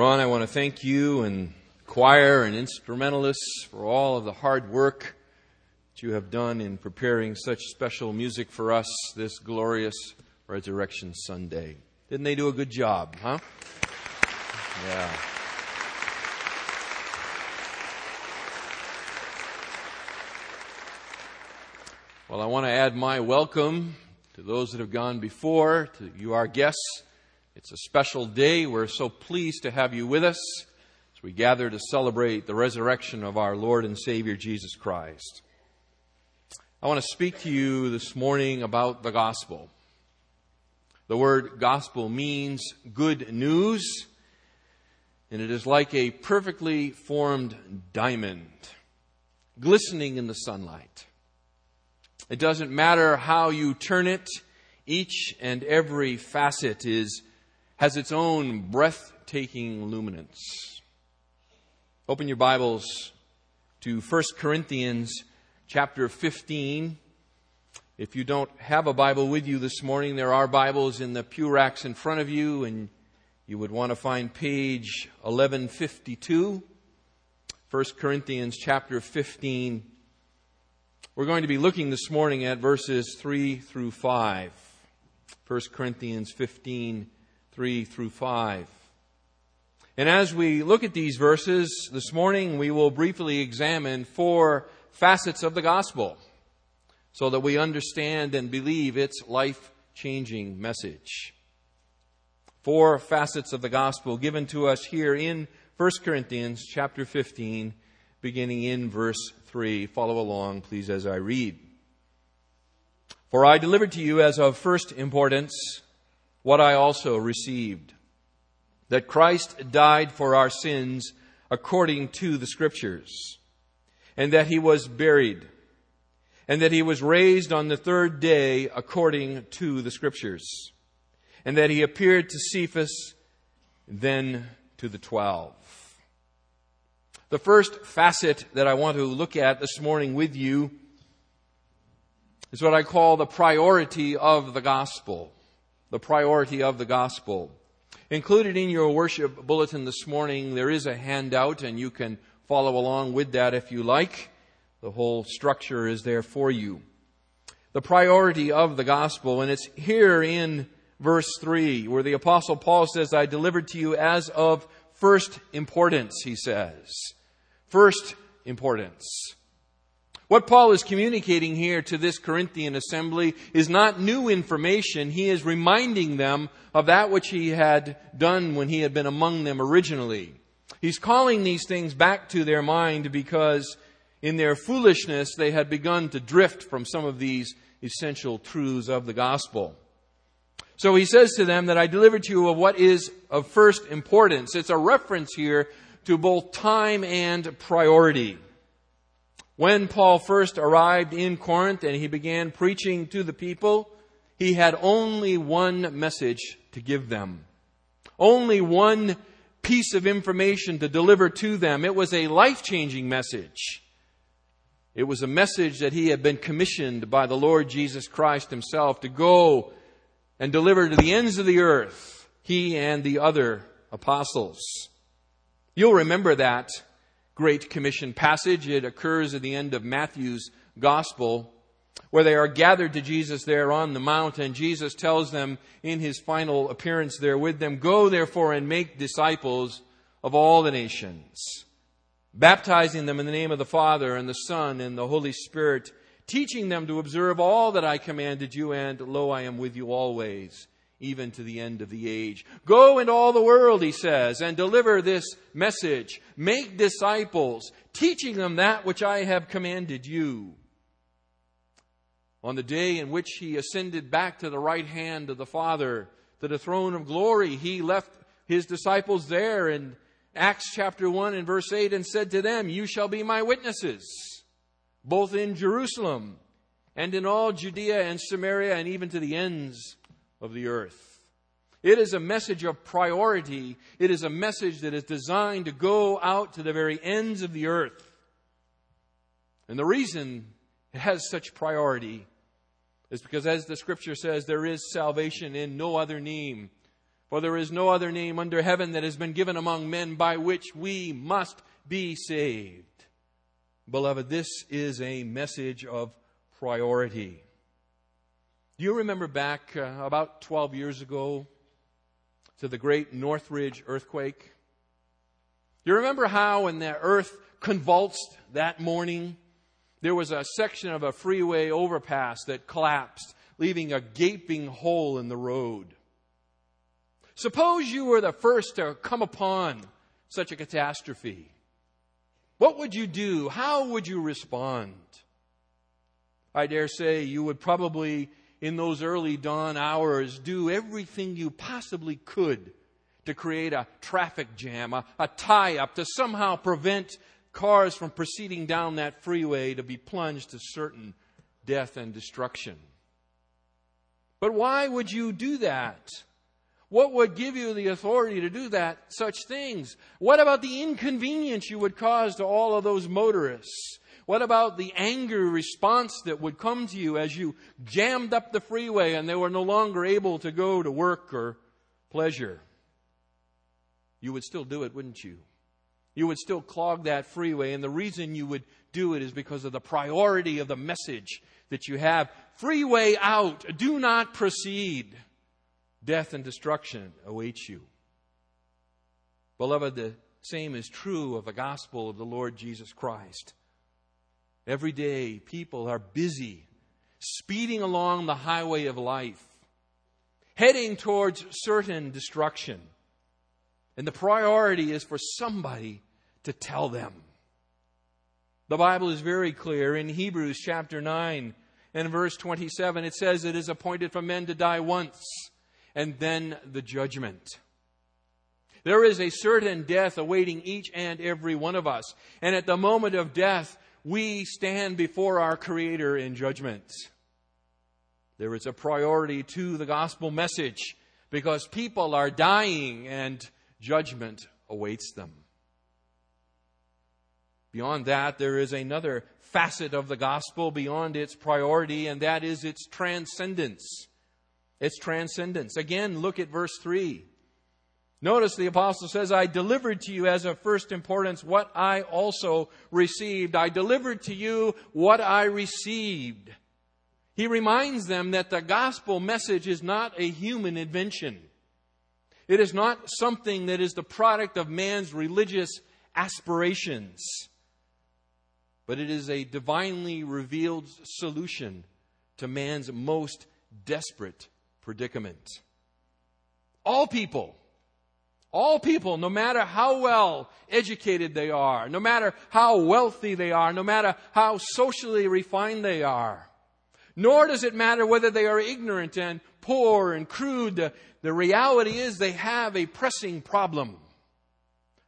Ron, I want to thank you and choir and instrumentalists for all of the hard work that you have done in preparing such special music for us this glorious Resurrection Sunday. Didn't they do a good job, huh? Yeah. Well, I want to add my welcome to those that have gone before, to you, our guests. It's a special day. We're so pleased to have you with us as we gather to celebrate the resurrection of our Lord and Savior Jesus Christ. I want to speak to you this morning about the gospel. The word gospel means good news, and it is like a perfectly formed diamond glistening in the sunlight. It doesn't matter how you turn it, each and every facet is, has its own breathtaking luminance. Open your Bibles to 1 Corinthians chapter 15. If you don't have a Bible with you this morning, there are Bibles in the pew racks in front of you, and you would want to find page 1152. 1 Corinthians chapter 15 we're going to be looking this morning at verses 3 through 5. 1 Corinthians 15, 3 through 5. And as we look at these verses this morning, we will briefly examine four facets of the gospel so that we understand and believe its life changing message. Four facets of the gospel given to us here in 1 Corinthians chapter 15, beginning in verse 3. Follow along, please, as I read. For I delivered to you as of first importance what I also received that Christ died for our sins according to the Scriptures, and that he was buried, and that he was raised on the third day according to the Scriptures, and that he appeared to Cephas, then to the twelve. The first facet that I want to look at this morning with you is what I call the priority of the gospel. The priority of the gospel. Included in your worship bulletin this morning, there is a handout, and you can follow along with that if you like. The whole structure is there for you. The priority of the gospel, and it's here in verse 3, where the Apostle Paul says, I delivered to you as of first importance, he says first importance. What Paul is communicating here to this Corinthian assembly is not new information. He is reminding them of that which he had done when he had been among them originally. He's calling these things back to their mind because in their foolishness they had begun to drift from some of these essential truths of the gospel. So he says to them that I delivered to you of what is of first importance. It's a reference here to both time and priority. When Paul first arrived in Corinth and he began preaching to the people, he had only one message to give them. Only one piece of information to deliver to them. It was a life changing message. It was a message that he had been commissioned by the Lord Jesus Christ himself to go and deliver to the ends of the earth, he and the other apostles. You'll remember that Great Commission passage. It occurs at the end of Matthew's Gospel, where they are gathered to Jesus there on the mount, and Jesus tells them in his final appearance there with them, Go therefore and make disciples of all the nations, baptizing them in the name of the Father and the Son and the Holy Spirit, teaching them to observe all that I commanded you, and lo, I am with you always even to the end of the age. Go into all the world, he says, and deliver this message. Make disciples, teaching them that which I have commanded you. On the day in which he ascended back to the right hand of the Father, to the throne of glory, he left his disciples there in Acts chapter 1 and verse 8 and said to them, You shall be my witnesses, both in Jerusalem and in all Judea and Samaria and even to the ends of the earth. It is a message of priority. It is a message that is designed to go out to the very ends of the earth. And the reason it has such priority is because, as the scripture says, there is salvation in no other name, For there is no other name under heaven that has been given among men by which we must be saved. Beloved, this is a message of priority. Do you remember back uh, about 12 years ago to the great Northridge earthquake? Do you remember how when the earth convulsed that morning, there was a section of a freeway overpass that collapsed, leaving a gaping hole in the road? Suppose you were the first to come upon such a catastrophe. What would you do? How would you respond? I dare say you would probably, in those early dawn hours, do everything you possibly could to create a traffic jam, a, a tie up to somehow prevent cars from proceeding down that freeway to be plunged to certain death and destruction. But why would you do that? What would give you the authority to do that, such things? What about the inconvenience you would cause to all of those motorists? What about the angry response that would come to you as you jammed up the freeway and they were no longer able to go to work or pleasure? You would still do it, wouldn't you? You would still clog that freeway, and the reason you would do it is because of the priority of the message that you have. Freeway out, do not proceed death and destruction awaits you. Beloved, the same is true of the gospel of the Lord Jesus Christ. Every day, people are busy speeding along the highway of life, heading towards certain destruction. And the priority is for somebody to tell them. The Bible is very clear in Hebrews chapter 9 and verse 27. It says, It is appointed for men to die once and then the judgment. There is a certain death awaiting each and every one of us. And at the moment of death, we stand before our Creator in judgment. There is a priority to the gospel message because people are dying and judgment awaits them. Beyond that, there is another facet of the gospel beyond its priority, and that is its transcendence. It's transcendence. Again, look at verse 3. Notice the apostle says, I delivered to you as of first importance what I also received. I delivered to you what I received. He reminds them that the gospel message is not a human invention. It is not something that is the product of man's religious aspirations, but it is a divinely revealed solution to man's most desperate predicament. All people, all people, no matter how well educated they are, no matter how wealthy they are, no matter how socially refined they are, nor does it matter whether they are ignorant and poor and crude. The, the reality is they have a pressing problem.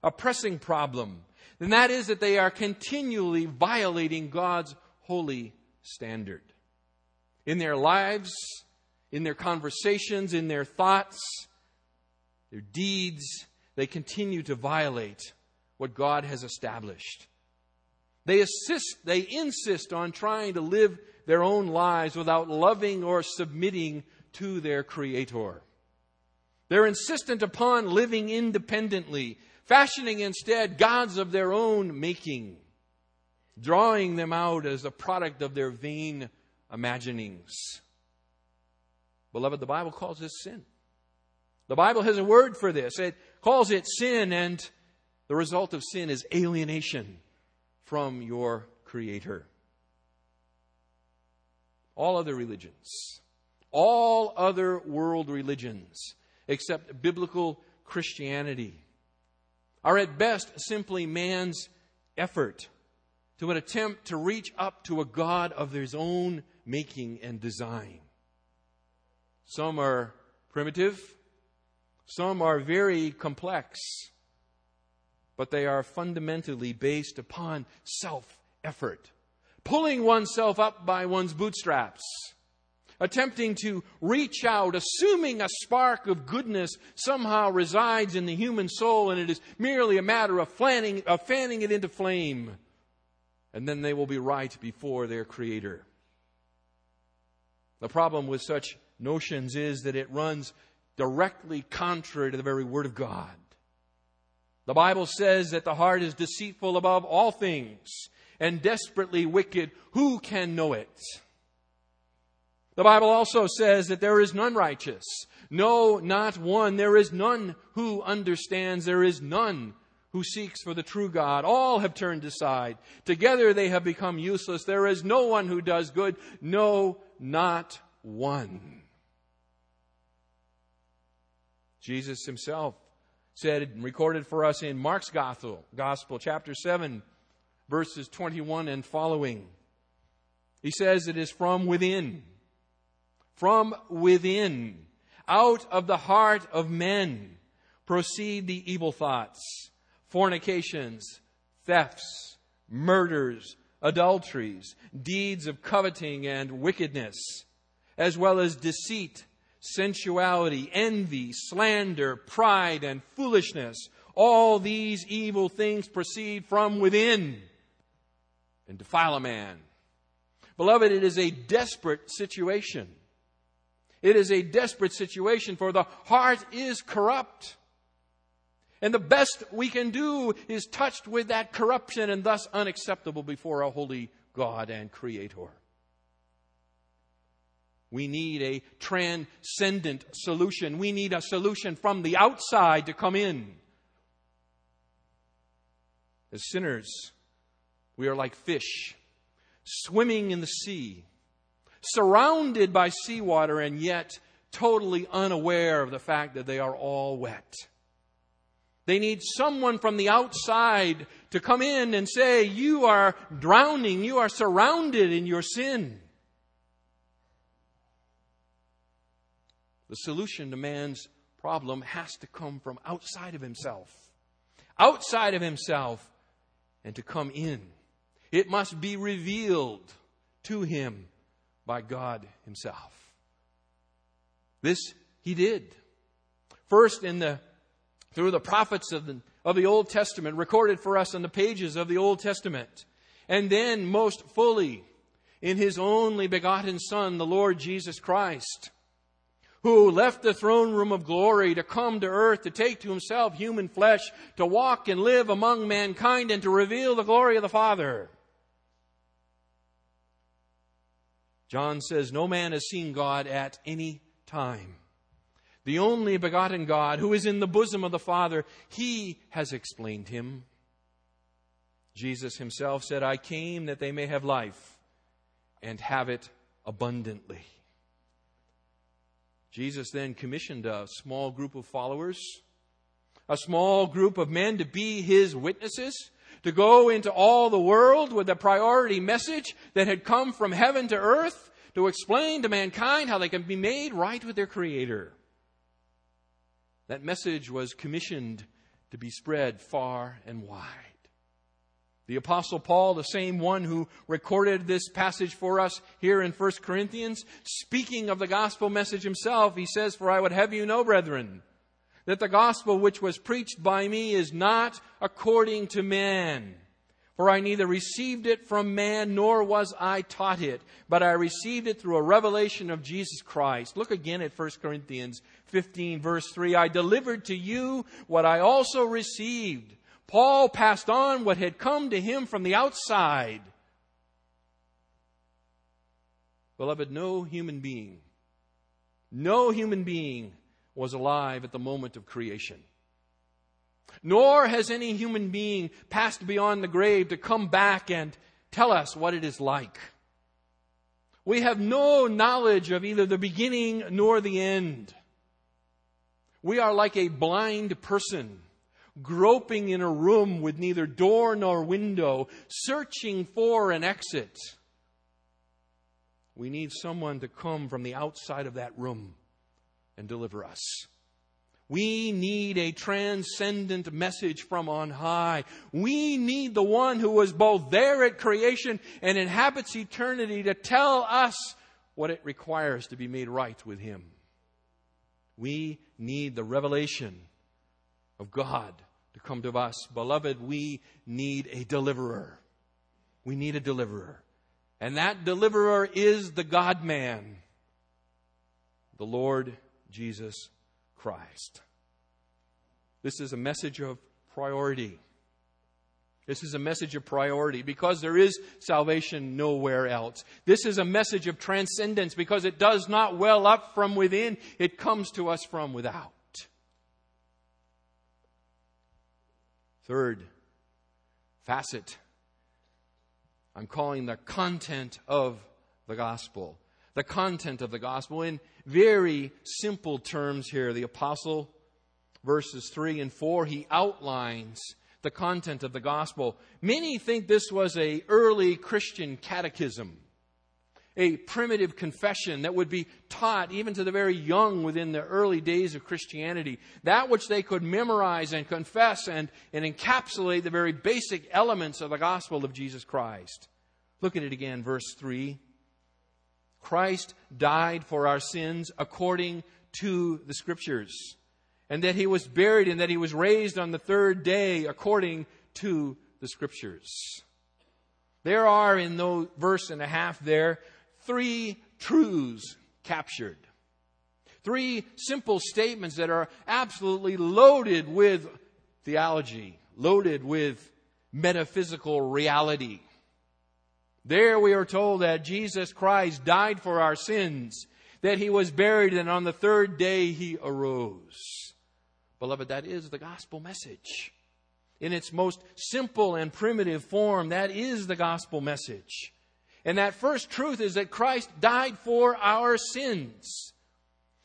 A pressing problem. And that is that they are continually violating God's holy standard. In their lives, in their conversations, in their thoughts, their deeds, they continue to violate what God has established. They assist, they insist on trying to live their own lives without loving or submitting to their Creator. They're insistent upon living independently, fashioning instead gods of their own making, drawing them out as a product of their vain imaginings. Beloved, the Bible calls this sin. The Bible has a word for this. It calls it sin, and the result of sin is alienation from your Creator. All other religions, all other world religions, except biblical Christianity, are at best simply man's effort to an attempt to reach up to a God of his own making and design. Some are primitive. Some are very complex. But they are fundamentally based upon self effort. Pulling oneself up by one's bootstraps. Attempting to reach out, assuming a spark of goodness somehow resides in the human soul and it is merely a matter of, fanning, of fanning it into flame. And then they will be right before their Creator. The problem with such notions is that it runs directly contrary to the very Word of God. The Bible says that the heart is deceitful above all things and desperately wicked. Who can know it? The Bible also says that there is none righteous. No, not one. There is none who understands. There is none who seeks for the true God. All have turned aside. Together they have become useless. There is no one who does good. No, not one. Jesus himself said and recorded for us in Mark's Gospel, Gospel, chapter 7, verses 21 and following. He says it is from within. From within. Out of the heart of men proceed the evil thoughts, fornications, thefts, murders, adulteries, deeds of coveting and wickedness, as well as deceit sensuality, envy, slander, pride, and foolishness. All these evil things proceed from within and defile a man. Beloved, it is a desperate situation. It is a desperate situation, for the heart is corrupt. And the best we can do is touched with that corruption and thus unacceptable before a holy God and Creator. We need a transcendent solution. We need a solution from the outside to come in. As sinners, we are like fish swimming in the sea, surrounded by seawater, and yet totally unaware of the fact that they are all wet. They need someone from the outside to come in and say, You are drowning, you are surrounded in your sin. The solution to man's problem has to come from outside of himself. Outside of himself and to come in. It must be revealed to him by God himself. This he did. First in the through the prophets of the, of the Old Testament recorded for us in the pages of the Old Testament. And then most fully in his only begotten son, the Lord Jesus Christ who left the throne room of glory to come to earth, to take to himself human flesh, to walk and live among mankind, and to reveal the glory of the Father. John says, No man has seen God at any time. The only begotten God, who is in the bosom of the Father, he has explained him. Jesus himself said, I came that they may have life and have it abundantly. Jesus then commissioned a small group of followers, a small group of men to be his witnesses, to go into all the world with a priority message that had come from heaven to earth to explain to mankind how they can be made right with their Creator. That message was commissioned to be spread far and wide. The apostle Paul, the same one who recorded this passage for us here in 1 Corinthians, speaking of the gospel message himself, he says, For I would have you know, brethren, that the gospel which was preached by me is not according to man. For I neither received it from man nor was I taught it, but I received it through a revelation of Jesus Christ. Look again at 1 Corinthians 15 verse 3. I delivered to you what I also received Paul passed on what had come to him from the outside. Beloved, no human being, no human being was alive at the moment of creation. Nor has any human being passed beyond the grave to come back and tell us what it is like. We have no knowledge of either the beginning nor the end. We are like a blind person groping in a room with neither door nor window, searching for an exit. We need someone to come from the outside of that room and deliver us. We need a transcendent message from on high. We need the one who was both there at creation and inhabits eternity to tell us what it requires to be made right with Him. We need the revelation of God to come to us. Beloved, we need a deliverer. We need a deliverer. And that deliverer is the God man, the Lord Jesus Christ. This is a message of priority. This is a message of priority because there is salvation nowhere else. This is a message of transcendence because it does not well up from within, it comes to us from without. Third facet, I'm calling the content of the gospel. The content of the gospel. In very simple terms here, the apostle, verses 3 and 4, he outlines the content of the gospel. Many think this was a early Christian catechism, a primitive confession that would be taught even to the very young within the early days of Christianity. That which they could memorize and confess and, and encapsulate the very basic elements of the gospel of Jesus Christ. Look at it again, verse 3. Christ died for our sins according to the Scriptures and that he was buried and that he was raised on the third day according to the scriptures. There are in the verse and a half there three truths captured. Three simple statements that are absolutely loaded with theology, loaded with metaphysical reality. There we are told that Jesus Christ died for our sins, that he was buried, and on the third day he arose. Beloved, that is the gospel message. In its most simple and primitive form, that is the gospel message. And that first truth is that Christ died for our sins.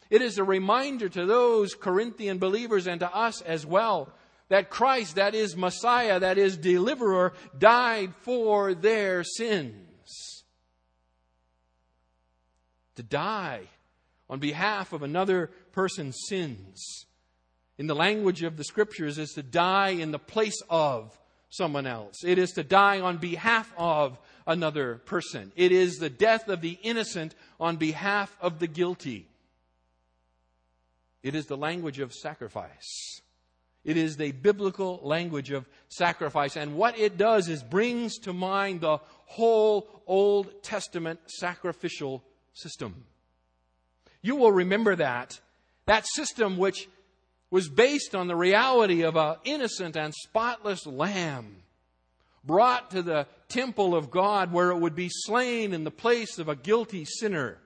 It is a reminder to those Corinthian believers and to us as well that Christ, that is Messiah, that is deliverer, died for their sins. To die on behalf of another person's sins in the language of the scriptures, is to die in the place of someone else. It is to die on behalf of another person. It is the death of the innocent on behalf of the guilty. It is the language of sacrifice. It is the biblical language of sacrifice. And what it does is brings to mind the whole Old Testament sacrificial system. You will remember that. That system which was based on the reality of an innocent and spotless lamb brought to the temple of God where it would be slain in the place of a guilty sinner.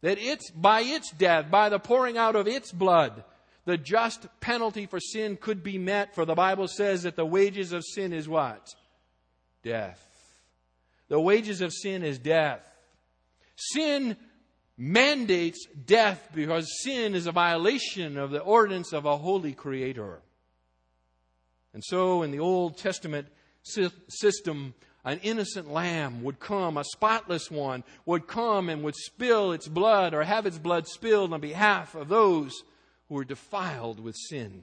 That it's by its death, by the pouring out of its blood, the just penalty for sin could be met, for the Bible says that the wages of sin is what? Death. The wages of sin is death. Sin mandates death because sin is a violation of the ordinance of a holy creator. And so in the Old Testament system, an innocent lamb would come, a spotless one would come and would spill its blood or have its blood spilled on behalf of those who were defiled with sin.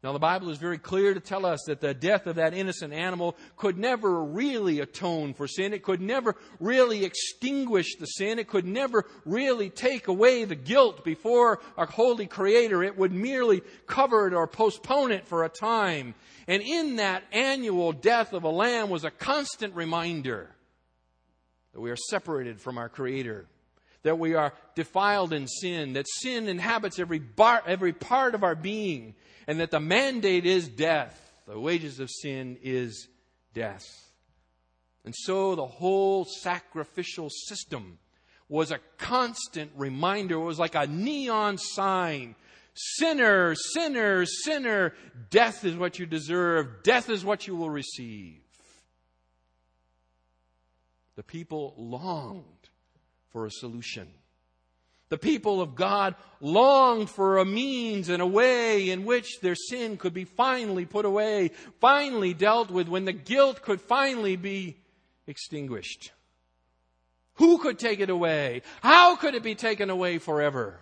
Now, the Bible is very clear to tell us that the death of that innocent animal could never really atone for sin. It could never really extinguish the sin. It could never really take away the guilt before a holy creator. It would merely cover it or postpone it for a time. And in that annual death of a lamb was a constant reminder that we are separated from our creator that we are defiled in sin, that sin inhabits every, bar, every part of our being, and that the mandate is death. The wages of sin is death. And so the whole sacrificial system was a constant reminder. It was like a neon sign. Sinner, sinner, sinner, death is what you deserve. Death is what you will receive. The people longed for a solution. The people of God longed for a means and a way in which their sin could be finally put away, finally dealt with, when the guilt could finally be extinguished. Who could take it away? How could it be taken away forever?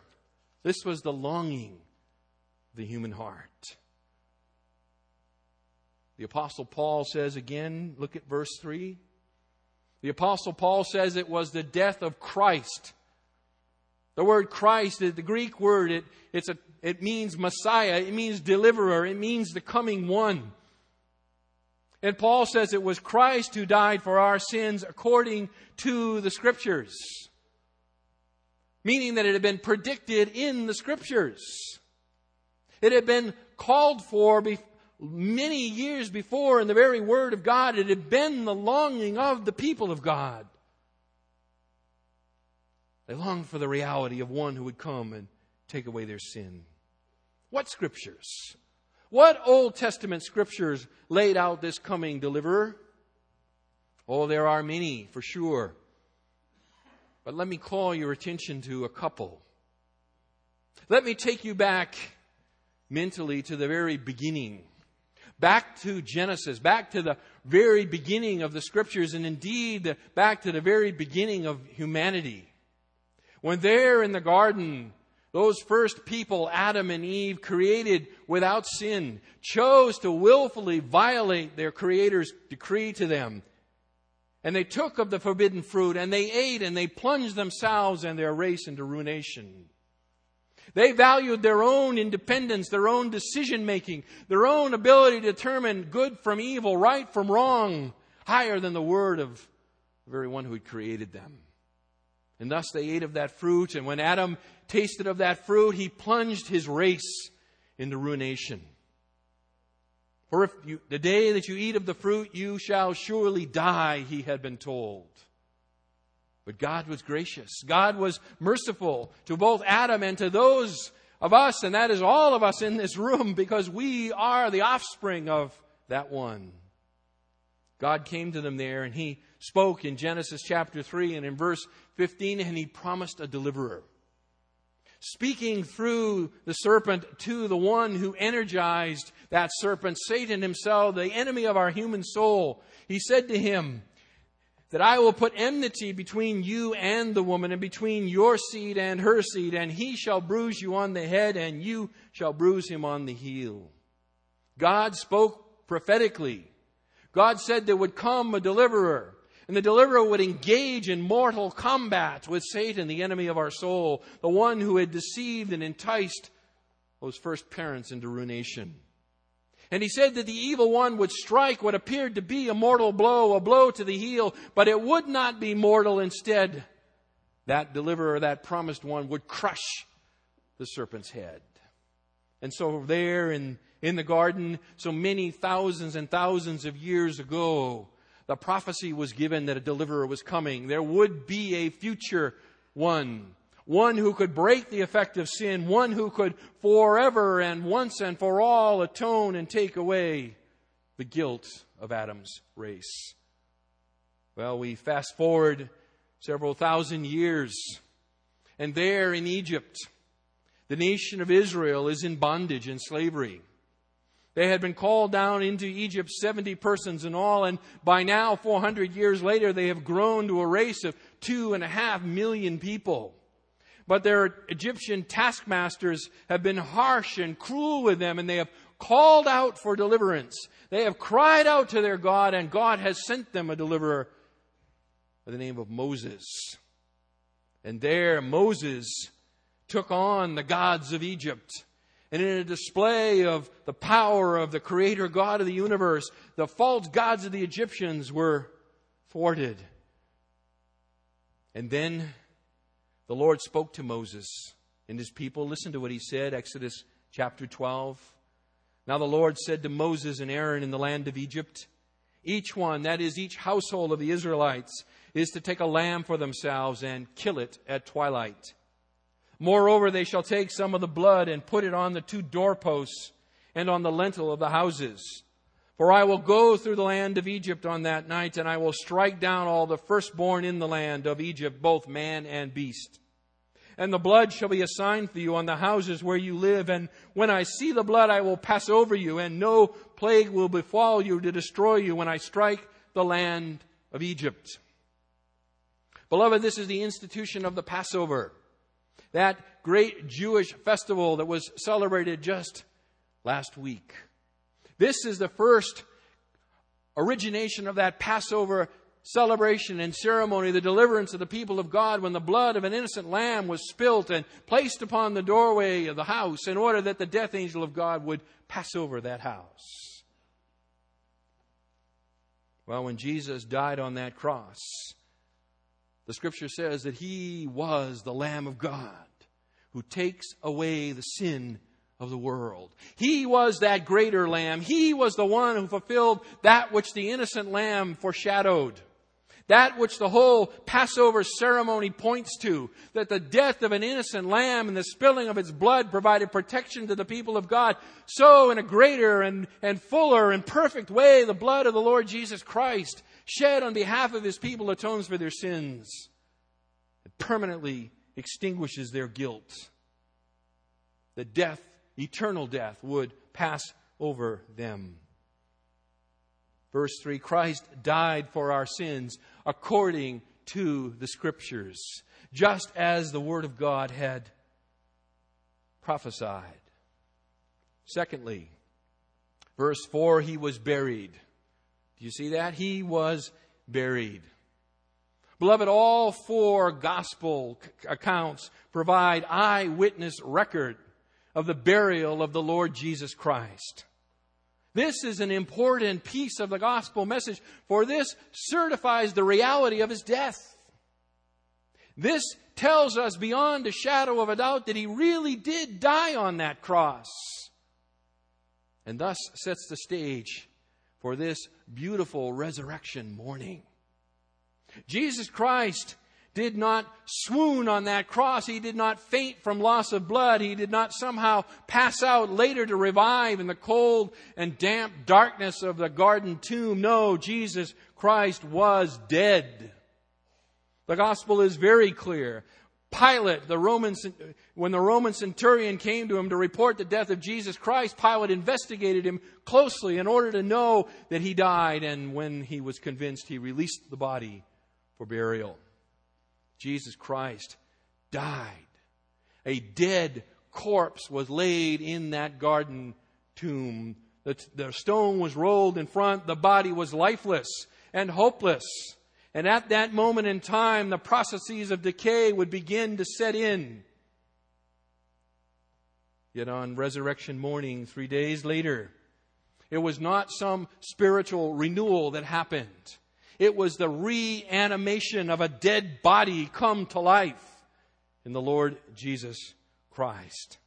This was the longing of the human heart. The Apostle Paul says again, look at verse 3. The Apostle Paul says it was the death of Christ the word Christ, the Greek word, it, it's a, it means Messiah, it means deliverer, it means the coming one. And Paul says it was Christ who died for our sins according to the Scriptures. meaning that it had been predicted in the scriptures. It had been called for many years before in the very Word of God. It had been the longing of the people of God. They longed for the reality of one who would come and take away their sin. What scriptures? What Old Testament scriptures laid out this coming deliverer? Oh, there are many, for sure. But let me call your attention to a couple. Let me take you back mentally to the very beginning. Back to Genesis, back to the very beginning of the scriptures, and indeed back to the very beginning of humanity. When there in the garden, those first people, Adam and Eve, created without sin, chose to willfully violate their Creator's decree to them. And they took of the forbidden fruit and they ate and they plunged themselves and their race into ruination. They valued their own independence, their own decision making, their own ability to determine good from evil, right from wrong, higher than the word of the very one who had created them. And thus they ate of that fruit. And when Adam tasted of that fruit, he plunged his race into ruination. For if you, the day that you eat of the fruit, you shall surely die, he had been told. But God was gracious. God was merciful to both Adam and to those of us, and that is all of us in this room, because we are the offspring of that one. God came to them there and he spoke in Genesis chapter 3 and in verse 15, and he promised a deliverer. Speaking through the serpent to the one who energized that serpent, Satan himself, the enemy of our human soul, he said to him, that I will put enmity between you and the woman, and between your seed and her seed, and he shall bruise you on the head, and you shall bruise him on the heel. God spoke prophetically. God said there would come a deliverer. And the deliverer would engage in mortal combat with Satan, the enemy of our soul, the one who had deceived and enticed those first parents into ruination. And he said that the evil one would strike what appeared to be a mortal blow, a blow to the heel, but it would not be mortal. Instead, that deliverer, that promised one, would crush the serpent's head. And so there in, in the garden, so many thousands and thousands of years ago, the prophecy was given that a deliverer was coming. There would be a future one. One who could break the effect of sin. One who could forever and once and for all atone and take away the guilt of Adam's race. Well, we fast forward several thousand years, and there in Egypt, the nation of Israel is in bondage and slavery. They had been called down into Egypt, 70 persons in all, and by now, 400 years later, they have grown to a race of two and a half million people. But their Egyptian taskmasters have been harsh and cruel with them, and they have called out for deliverance. They have cried out to their God, and God has sent them a deliverer by the name of Moses. And there, Moses took on the gods of Egypt and in a display of the power of the Creator God of the universe, the false gods of the Egyptians were thwarted. And then the Lord spoke to Moses and his people. Listen to what he said, Exodus chapter 12. Now the Lord said to Moses and Aaron in the land of Egypt, each one, that is, each household of the Israelites, is to take a lamb for themselves and kill it at twilight. Moreover, they shall take some of the blood and put it on the two doorposts and on the lintel of the houses. For I will go through the land of Egypt on that night, and I will strike down all the firstborn in the land of Egypt, both man and beast. And the blood shall be a sign for you on the houses where you live. And when I see the blood, I will pass over you, and no plague will befall you to destroy you when I strike the land of Egypt. Beloved, this is the institution of the Passover that great Jewish festival that was celebrated just last week. This is the first origination of that Passover celebration and ceremony, the deliverance of the people of God when the blood of an innocent lamb was spilt and placed upon the doorway of the house in order that the death angel of God would pass over that house. Well, when Jesus died on that cross, the scripture says that he was the Lamb of God who takes away the sin of the world. He was that greater lamb. He was the one who fulfilled that which the innocent lamb foreshadowed. That which the whole Passover ceremony points to, that the death of an innocent lamb and the spilling of its blood provided protection to the people of God. So in a greater and, and fuller and perfect way, the blood of the Lord Jesus Christ shed on behalf of his people atones for their sins. It permanently extinguishes their guilt. The death, eternal death, would pass over them. Verse 3 Christ died for our sins according to the Scriptures, just as the Word of God had prophesied. Secondly, verse 4 He was buried. Do you see that? He was buried. Beloved, all four gospel accounts provide eyewitness record of the burial of the Lord Jesus Christ. This is an important piece of the gospel message, for this certifies the reality of his death. This tells us beyond a shadow of a doubt that he really did die on that cross, and thus sets the stage for this beautiful resurrection morning. Jesus Christ did not swoon on that cross. He did not faint from loss of blood. He did not somehow pass out later to revive in the cold and damp darkness of the garden tomb. No, Jesus Christ was dead. The gospel is very clear. Pilate, the Roman, when the Roman centurion came to him to report the death of Jesus Christ, Pilate investigated him closely in order to know that he died, and when he was convinced, he released the body for burial. Jesus Christ died. A dead corpse was laid in that garden tomb. The, the stone was rolled in front. The body was lifeless and hopeless. And at that moment in time, the processes of decay would begin to set in. Yet on resurrection morning, three days later, it was not some spiritual renewal that happened. It was the reanimation of a dead body come to life in the Lord Jesus Christ.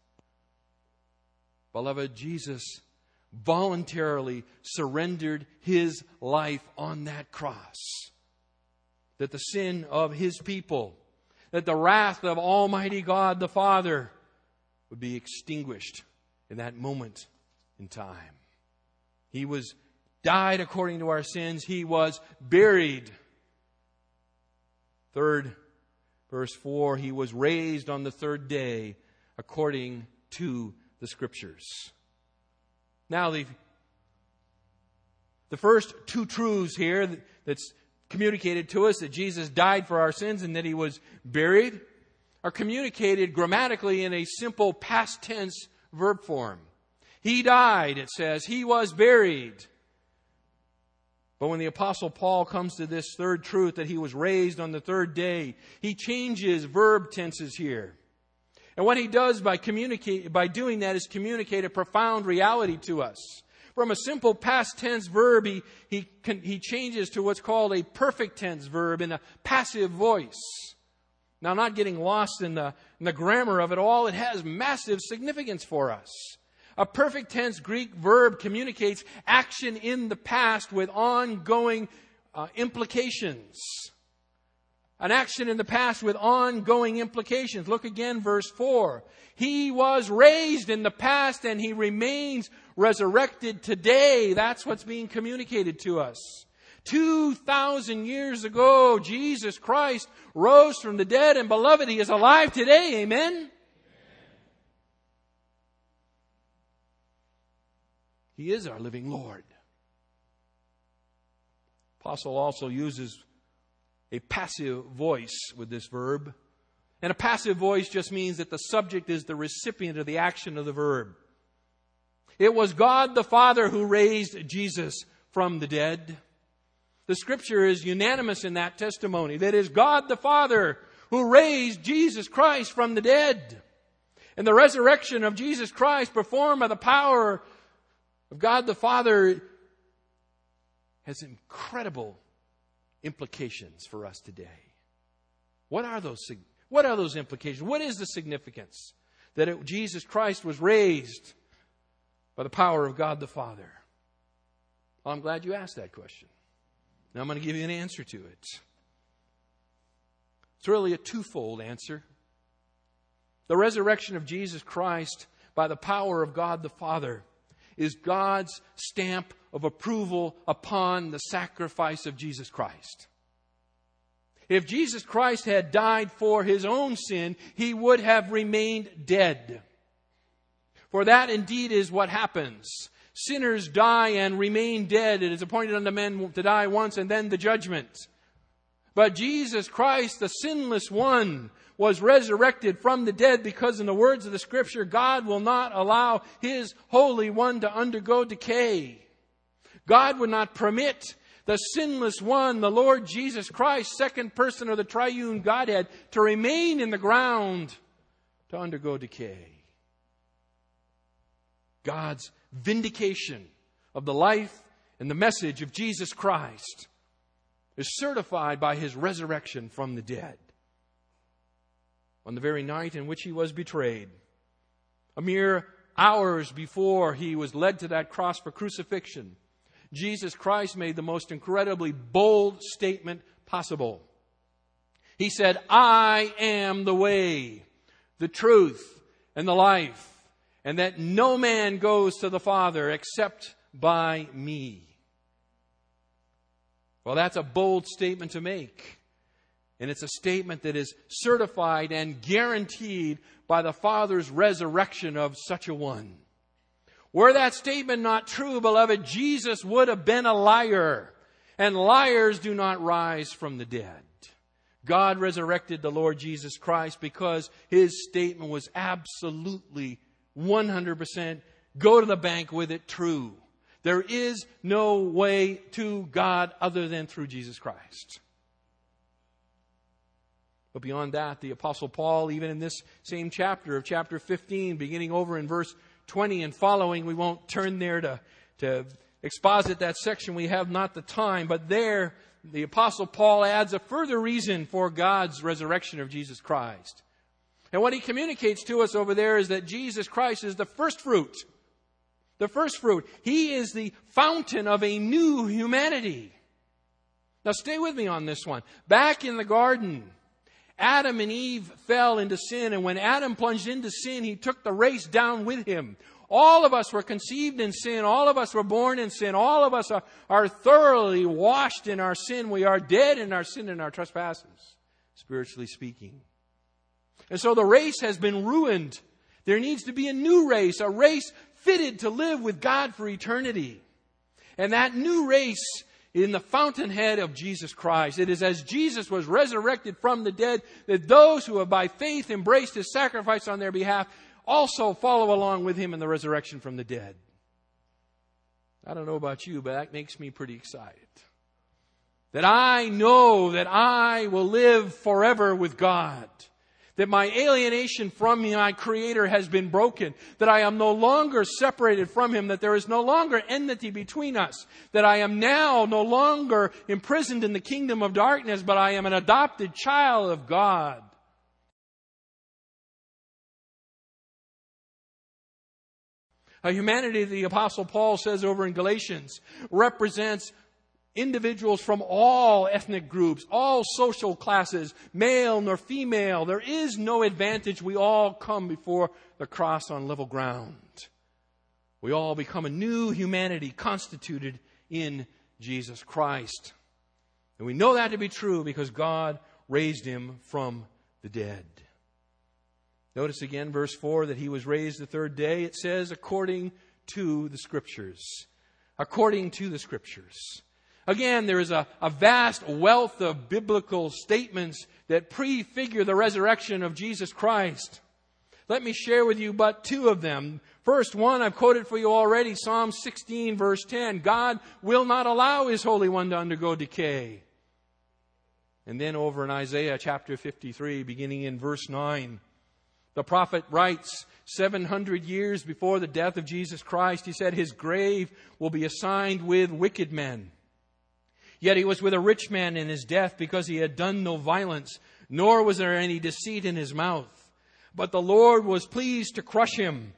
Beloved, Jesus voluntarily surrendered his life on that cross. That the sin of his people, that the wrath of Almighty God the Father would be extinguished in that moment in time. He was died according to our sins. He was buried. Third, verse 4, he was raised on the third day according to the scriptures. Now, the, the first two truths here that's communicated to us that Jesus died for our sins and that he was buried are communicated grammatically in a simple past tense verb form. He died, it says. He was buried. But when the apostle Paul comes to this third truth that he was raised on the third day, he changes verb tenses here. And what he does by communicate, by doing that is communicate a profound reality to us. From a simple past tense verb, he, he, he changes to what's called a perfect tense verb in a passive voice. Now, not getting lost in the, in the grammar of it all, it has massive significance for us. A perfect tense Greek verb communicates action in the past with ongoing uh, implications. An action in the past with ongoing implications. Look again, verse 4. He was raised in the past and he remains resurrected today. That's what's being communicated to us. 2,000 years ago, Jesus Christ rose from the dead and beloved, He is alive today. Amen? He is our living Lord. Apostle also uses a passive voice with this verb. And a passive voice just means that the subject is the recipient of the action of the verb. It was God the Father who raised Jesus from the dead. The scripture is unanimous in that testimony. That is God the Father who raised Jesus Christ from the dead. And the resurrection of Jesus Christ performed by the power of God the Father has incredible implications for us today. What are those, what are those implications? What is the significance that it, Jesus Christ was raised by the power of God the Father? Well, I'm glad you asked that question. Now I'm going to give you an answer to it. It's really a twofold answer. The resurrection of Jesus Christ by the power of God the Father is God's stamp of approval upon the sacrifice of Jesus Christ. If Jesus Christ had died for his own sin, he would have remained dead. For that indeed is what happens. Sinners die and remain dead. It is appointed unto men to die once and then the judgment. But Jesus Christ, the sinless one, was resurrected from the dead because in the words of the scripture, God will not allow His Holy One to undergo decay. God would not permit the sinless one, the Lord Jesus Christ, second person of the triune Godhead, to remain in the ground to undergo decay. God's vindication of the life and the message of Jesus Christ is certified by his resurrection from the dead. On the very night in which he was betrayed, a mere hours before he was led to that cross for crucifixion, Jesus Christ made the most incredibly bold statement possible. He said, I am the way, the truth, and the life, and that no man goes to the Father except by me. Well, that's a bold statement to make. And it's a statement that is certified and guaranteed by the Father's resurrection of such a one. Were that statement not true, beloved, Jesus would have been a liar. And liars do not rise from the dead. God resurrected the Lord Jesus Christ because his statement was absolutely 100% go to the bank with it true. There is no way to God other than through Jesus Christ. But beyond that, the Apostle Paul, even in this same chapter of chapter 15, beginning over in verse 20 and following, we won't turn there to, to exposit that section. We have not the time. But there, the Apostle Paul adds a further reason for God's resurrection of Jesus Christ. And what he communicates to us over there is that Jesus Christ is the first fruit. The first fruit. He is the fountain of a new humanity. Now stay with me on this one. Back in the garden, Adam and Eve fell into sin, and when Adam plunged into sin, he took the race down with him. All of us were conceived in sin. All of us were born in sin. All of us are, are thoroughly washed in our sin. We are dead in our sin and our trespasses, spiritually speaking. And so the race has been ruined. There needs to be a new race, a race fitted to live with God for eternity. And that new race in the fountainhead of Jesus Christ. It is as Jesus was resurrected from the dead that those who have by faith embraced his sacrifice on their behalf also follow along with him in the resurrection from the dead. I don't know about you, but that makes me pretty excited. That I know that I will live forever with God that my alienation from my Creator has been broken, that I am no longer separated from Him, that there is no longer enmity between us, that I am now no longer imprisoned in the kingdom of darkness, but I am an adopted child of God. A humanity, the Apostle Paul says over in Galatians, represents individuals from all ethnic groups, all social classes, male nor female. There is no advantage. We all come before the cross on level ground. We all become a new humanity constituted in Jesus Christ. And we know that to be true because God raised him from the dead. Notice again, verse 4, that he was raised the third day. It says, according to the Scriptures. According to the Scriptures. Again, there is a, a vast wealth of biblical statements that prefigure the resurrection of Jesus Christ. Let me share with you but two of them. First one, I've quoted for you already, Psalm 16 verse 10. God will not allow His Holy One to undergo decay. And then over in Isaiah chapter 53, beginning in verse 9, the prophet writes, 700 years before the death of Jesus Christ, he said, His grave will be assigned with wicked men. Yet he was with a rich man in his death because he had done no violence, nor was there any deceit in his mouth. But the Lord was pleased to crush him,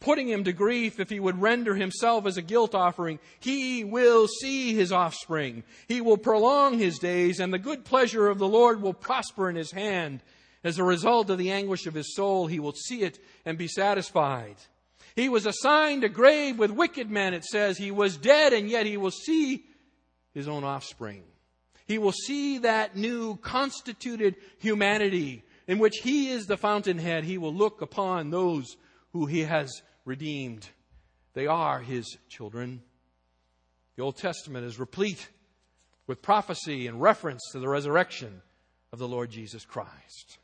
putting him to grief if he would render himself as a guilt offering. He will see his offspring. He will prolong his days, and the good pleasure of the Lord will prosper in his hand. As a result of the anguish of his soul, he will see it and be satisfied. He was assigned a grave with wicked men, it says. He was dead, and yet he will see his own offspring. He will see that new constituted humanity in which he is the fountainhead. He will look upon those who he has redeemed. They are his children. The Old Testament is replete with prophecy and reference to the resurrection of the Lord Jesus Christ.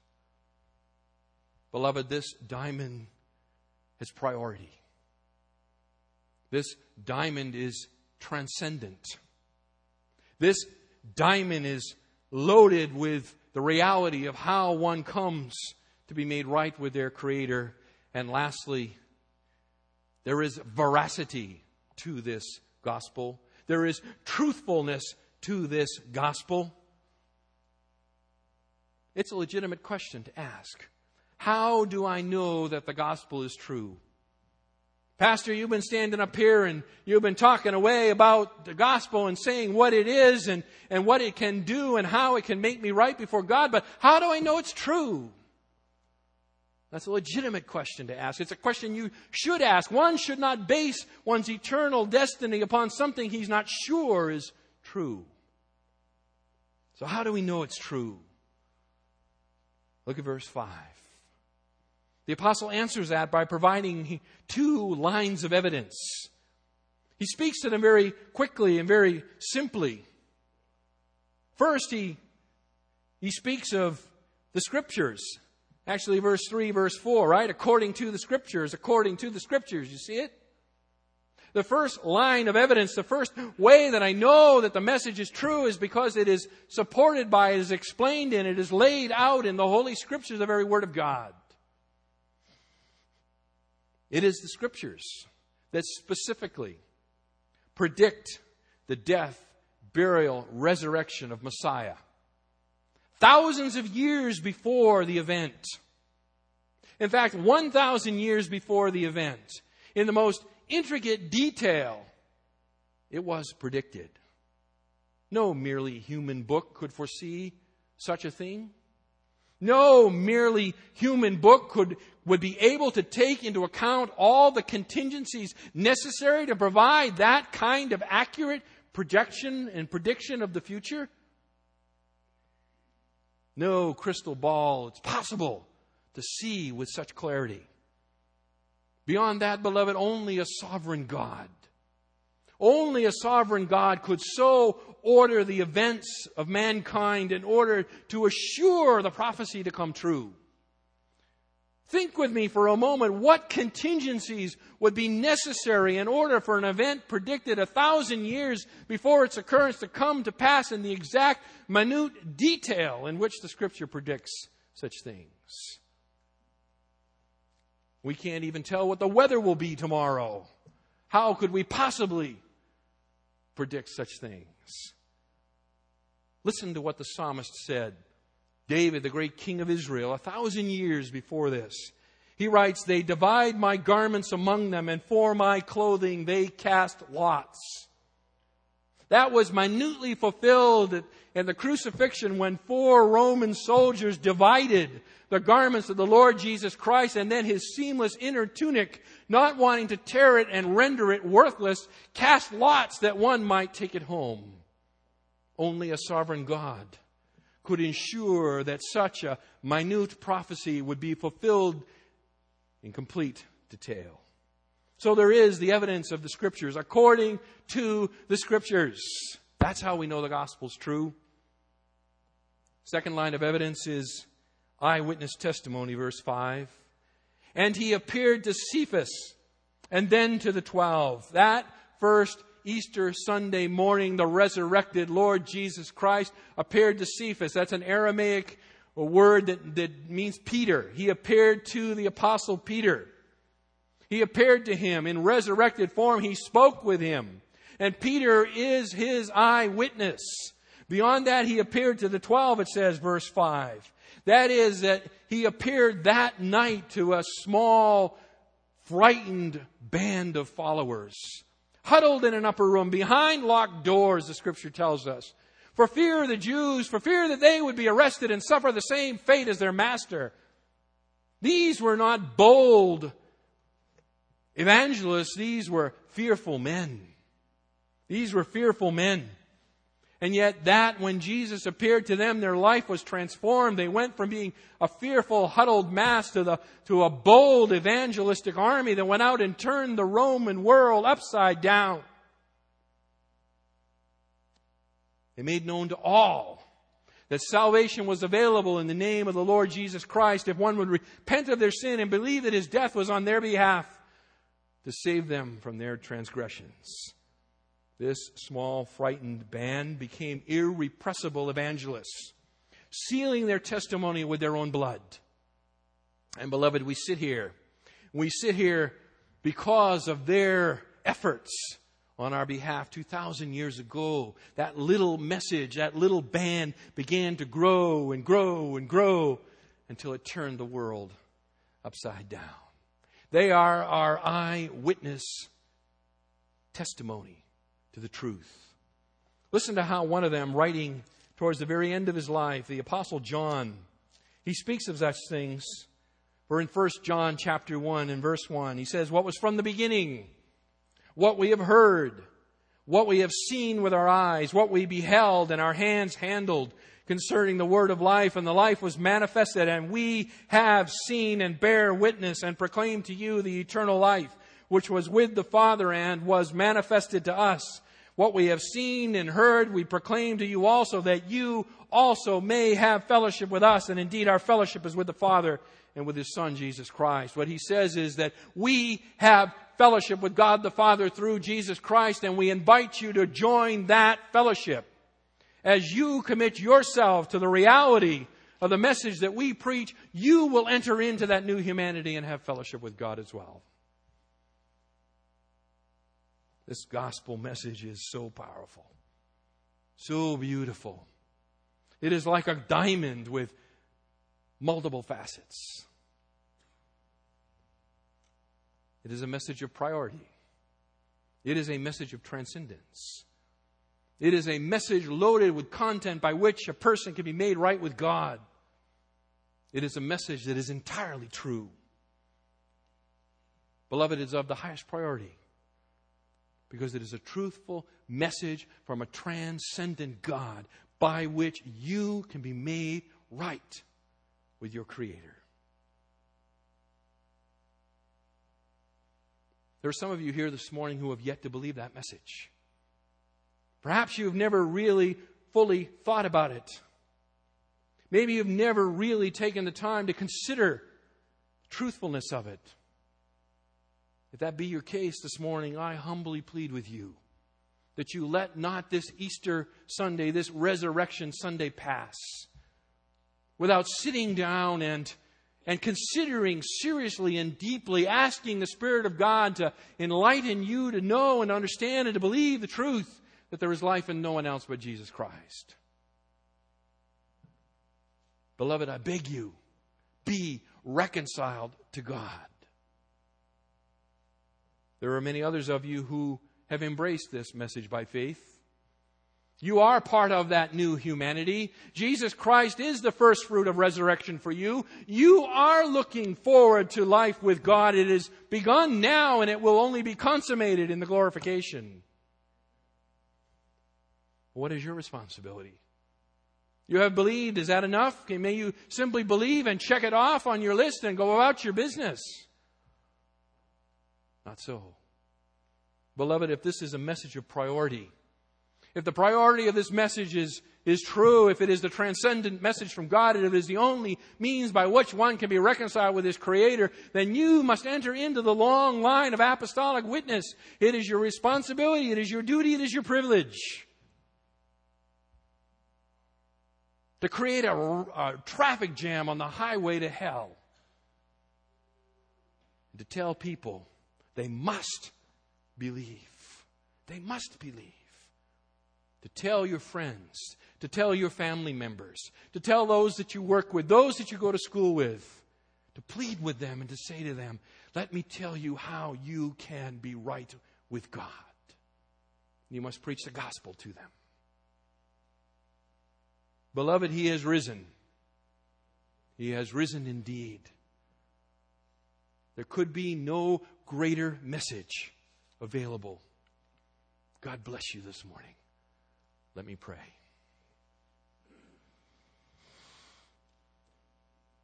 Beloved, this diamond has priority. This diamond is transcendent. This diamond is loaded with the reality of how one comes to be made right with their Creator. And lastly, there is veracity to this gospel. There is truthfulness to this gospel. It's a legitimate question to ask. How do I know that the gospel is true? Pastor, you've been standing up here and you've been talking away about the gospel and saying what it is and, and what it can do and how it can make me right before God, but how do I know it's true? That's a legitimate question to ask. It's a question you should ask. One should not base one's eternal destiny upon something he's not sure is true. So, how do we know it's true? Look at verse 5. The apostle answers that by providing two lines of evidence. He speaks to them very quickly and very simply. First, he, he speaks of the scriptures. Actually, verse 3, verse 4, right? According to the scriptures, according to the scriptures. You see it? The first line of evidence, the first way that I know that the message is true is because it is supported by, it is explained in, it is laid out in the Holy Scriptures, the very Word of God. It is the scriptures that specifically predict the death, burial, resurrection of Messiah. Thousands of years before the event. In fact, 1,000 years before the event, in the most intricate detail, it was predicted. No merely human book could foresee such a thing. No merely human book could, would be able to take into account all the contingencies necessary to provide that kind of accurate projection and prediction of the future. No crystal ball, it's possible to see with such clarity. Beyond that, beloved, only a sovereign God only a sovereign God could so order the events of mankind in order to assure the prophecy to come true. Think with me for a moment what contingencies would be necessary in order for an event predicted a thousand years before its occurrence to come to pass in the exact minute detail in which the scripture predicts such things. We can't even tell what the weather will be tomorrow. How could we possibly predict such things. Listen to what the psalmist said. David, the great king of Israel, a thousand years before this. He writes, They divide my garments among them, and for my clothing they cast lots. That was minutely fulfilled in the crucifixion when four Roman soldiers divided the garments of the Lord Jesus Christ and then his seamless inner tunic, not wanting to tear it and render it worthless, cast lots that one might take it home. Only a sovereign God could ensure that such a minute prophecy would be fulfilled in complete detail. So there is the evidence of the scriptures according to the scriptures. That's how we know the gospel's true. Second line of evidence is eyewitness testimony, verse 5. And he appeared to Cephas and then to the twelve. That first Easter Sunday morning, the resurrected Lord Jesus Christ appeared to Cephas. That's an Aramaic word that, that means Peter. He appeared to the apostle Peter. He appeared to him in resurrected form. He spoke with him. And Peter is his eyewitness. Beyond that, he appeared to the twelve, it says, verse 5. That is, that he appeared that night to a small, frightened band of followers, huddled in an upper room behind locked doors, the scripture tells us, for fear of the Jews, for fear that they would be arrested and suffer the same fate as their master. These were not bold evangelists, these were fearful men. These were fearful men. And yet that when Jesus appeared to them, their life was transformed. They went from being a fearful, huddled mass to, the, to a bold evangelistic army that went out and turned the Roman world upside down. They made known to all that salvation was available in the name of the Lord Jesus Christ if one would repent of their sin and believe that his death was on their behalf to save them from their transgressions. This small, frightened band became irrepressible evangelists, sealing their testimony with their own blood. And beloved, we sit here. We sit here because of their efforts on our behalf 2,000 years ago. That little message, that little band began to grow and grow and grow until it turned the world upside down. They are our eyewitness testimony to the truth. Listen to how one of them, writing towards the very end of his life, the Apostle John, he speaks of such things. For in 1 John chapter 1 and verse 1, he says, What was from the beginning, what we have heard, what we have seen with our eyes, what we beheld and our hands handled concerning the word of life, and the life was manifested, and we have seen and bear witness and proclaim to you the eternal life, which was with the Father and was manifested to us. What we have seen and heard, we proclaim to you also, that you also may have fellowship with us. And indeed, our fellowship is with the Father and with His Son, Jesus Christ. What He says is that we have fellowship with God the Father through Jesus Christ, and we invite you to join that fellowship. As you commit yourself to the reality of the message that we preach, you will enter into that new humanity and have fellowship with God as well. This gospel message is so powerful, so beautiful. It is like a diamond with multiple facets. It is a message of priority. It is a message of transcendence. It is a message loaded with content by which a person can be made right with God. It is a message that is entirely true. Beloved, it is of the highest priority because it is a truthful message from a transcendent God by which you can be made right with your Creator. There are some of you here this morning who have yet to believe that message. Perhaps you've never really fully thought about it. Maybe you've never really taken the time to consider the truthfulness of it. If that be your case this morning, I humbly plead with you that you let not this Easter Sunday, this Resurrection Sunday pass without sitting down and, and considering seriously and deeply, asking the Spirit of God to enlighten you to know and understand and to believe the truth that there is life in no one else but Jesus Christ. Beloved, I beg you, be reconciled to God. There are many others of you who have embraced this message by faith. You are part of that new humanity. Jesus Christ is the first fruit of resurrection for you. You are looking forward to life with God. It is begun now and it will only be consummated in the glorification. What is your responsibility? You have believed. Is that enough? May you simply believe and check it off on your list and go about your business. Not so. Beloved, if this is a message of priority, if the priority of this message is, is true, if it is the transcendent message from God, and if it is the only means by which one can be reconciled with his Creator, then you must enter into the long line of apostolic witness. It is your responsibility, it is your duty, it is your privilege. To create a, a traffic jam on the highway to hell. To tell people they must believe. They must believe. To tell your friends, to tell your family members, to tell those that you work with, those that you go to school with, to plead with them and to say to them, Let me tell you how you can be right with God. You must preach the gospel to them. Beloved, He has risen. He has risen indeed. There could be no greater message available. God bless you this morning. Let me pray.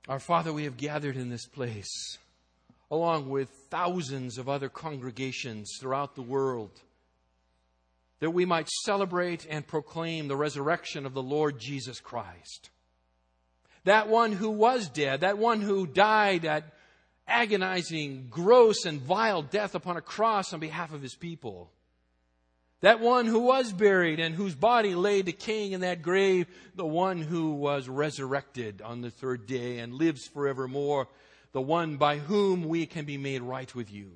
Our Father, we have gathered in this place along with thousands of other congregations throughout the world that we might celebrate and proclaim the resurrection of the Lord Jesus Christ. That one who was dead, that one who died that agonizing, gross, and vile death upon a cross on behalf of his people. That one who was buried and whose body lay decaying in that grave, the one who was resurrected on the third day and lives forevermore, the one by whom we can be made right with you.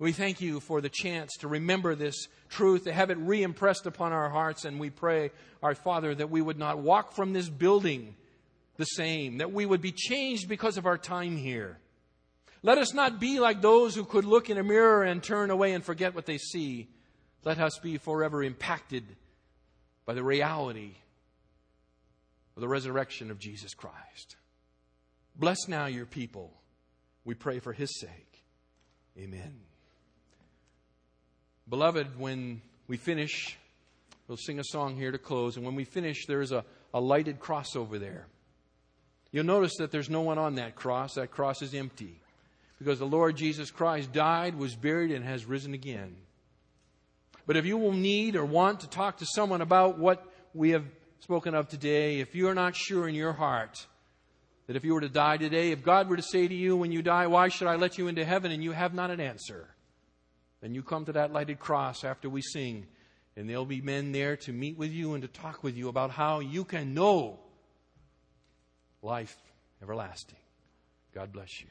We thank you for the chance to remember this truth, to have it re impressed upon our hearts, and we pray, our Father, that we would not walk from this building the same, that we would be changed because of our time here. Let us not be like those who could look in a mirror and turn away and forget what they see. Let us be forever impacted by the reality of the resurrection of Jesus Christ. Bless now your people. We pray for his sake. Amen. Beloved, when we finish, we'll sing a song here to close, and when we finish, there's a, a lighted cross over there. You'll notice that there's no one on that cross. That cross is empty because the Lord Jesus Christ died, was buried, and has risen again. But if you will need or want to talk to someone about what we have spoken of today, if you are not sure in your heart that if you were to die today, if God were to say to you when you die, Why should I let you into heaven? and you have not an answer, then you come to that lighted cross after we sing, and there'll be men there to meet with you and to talk with you about how you can know life everlasting. God bless you.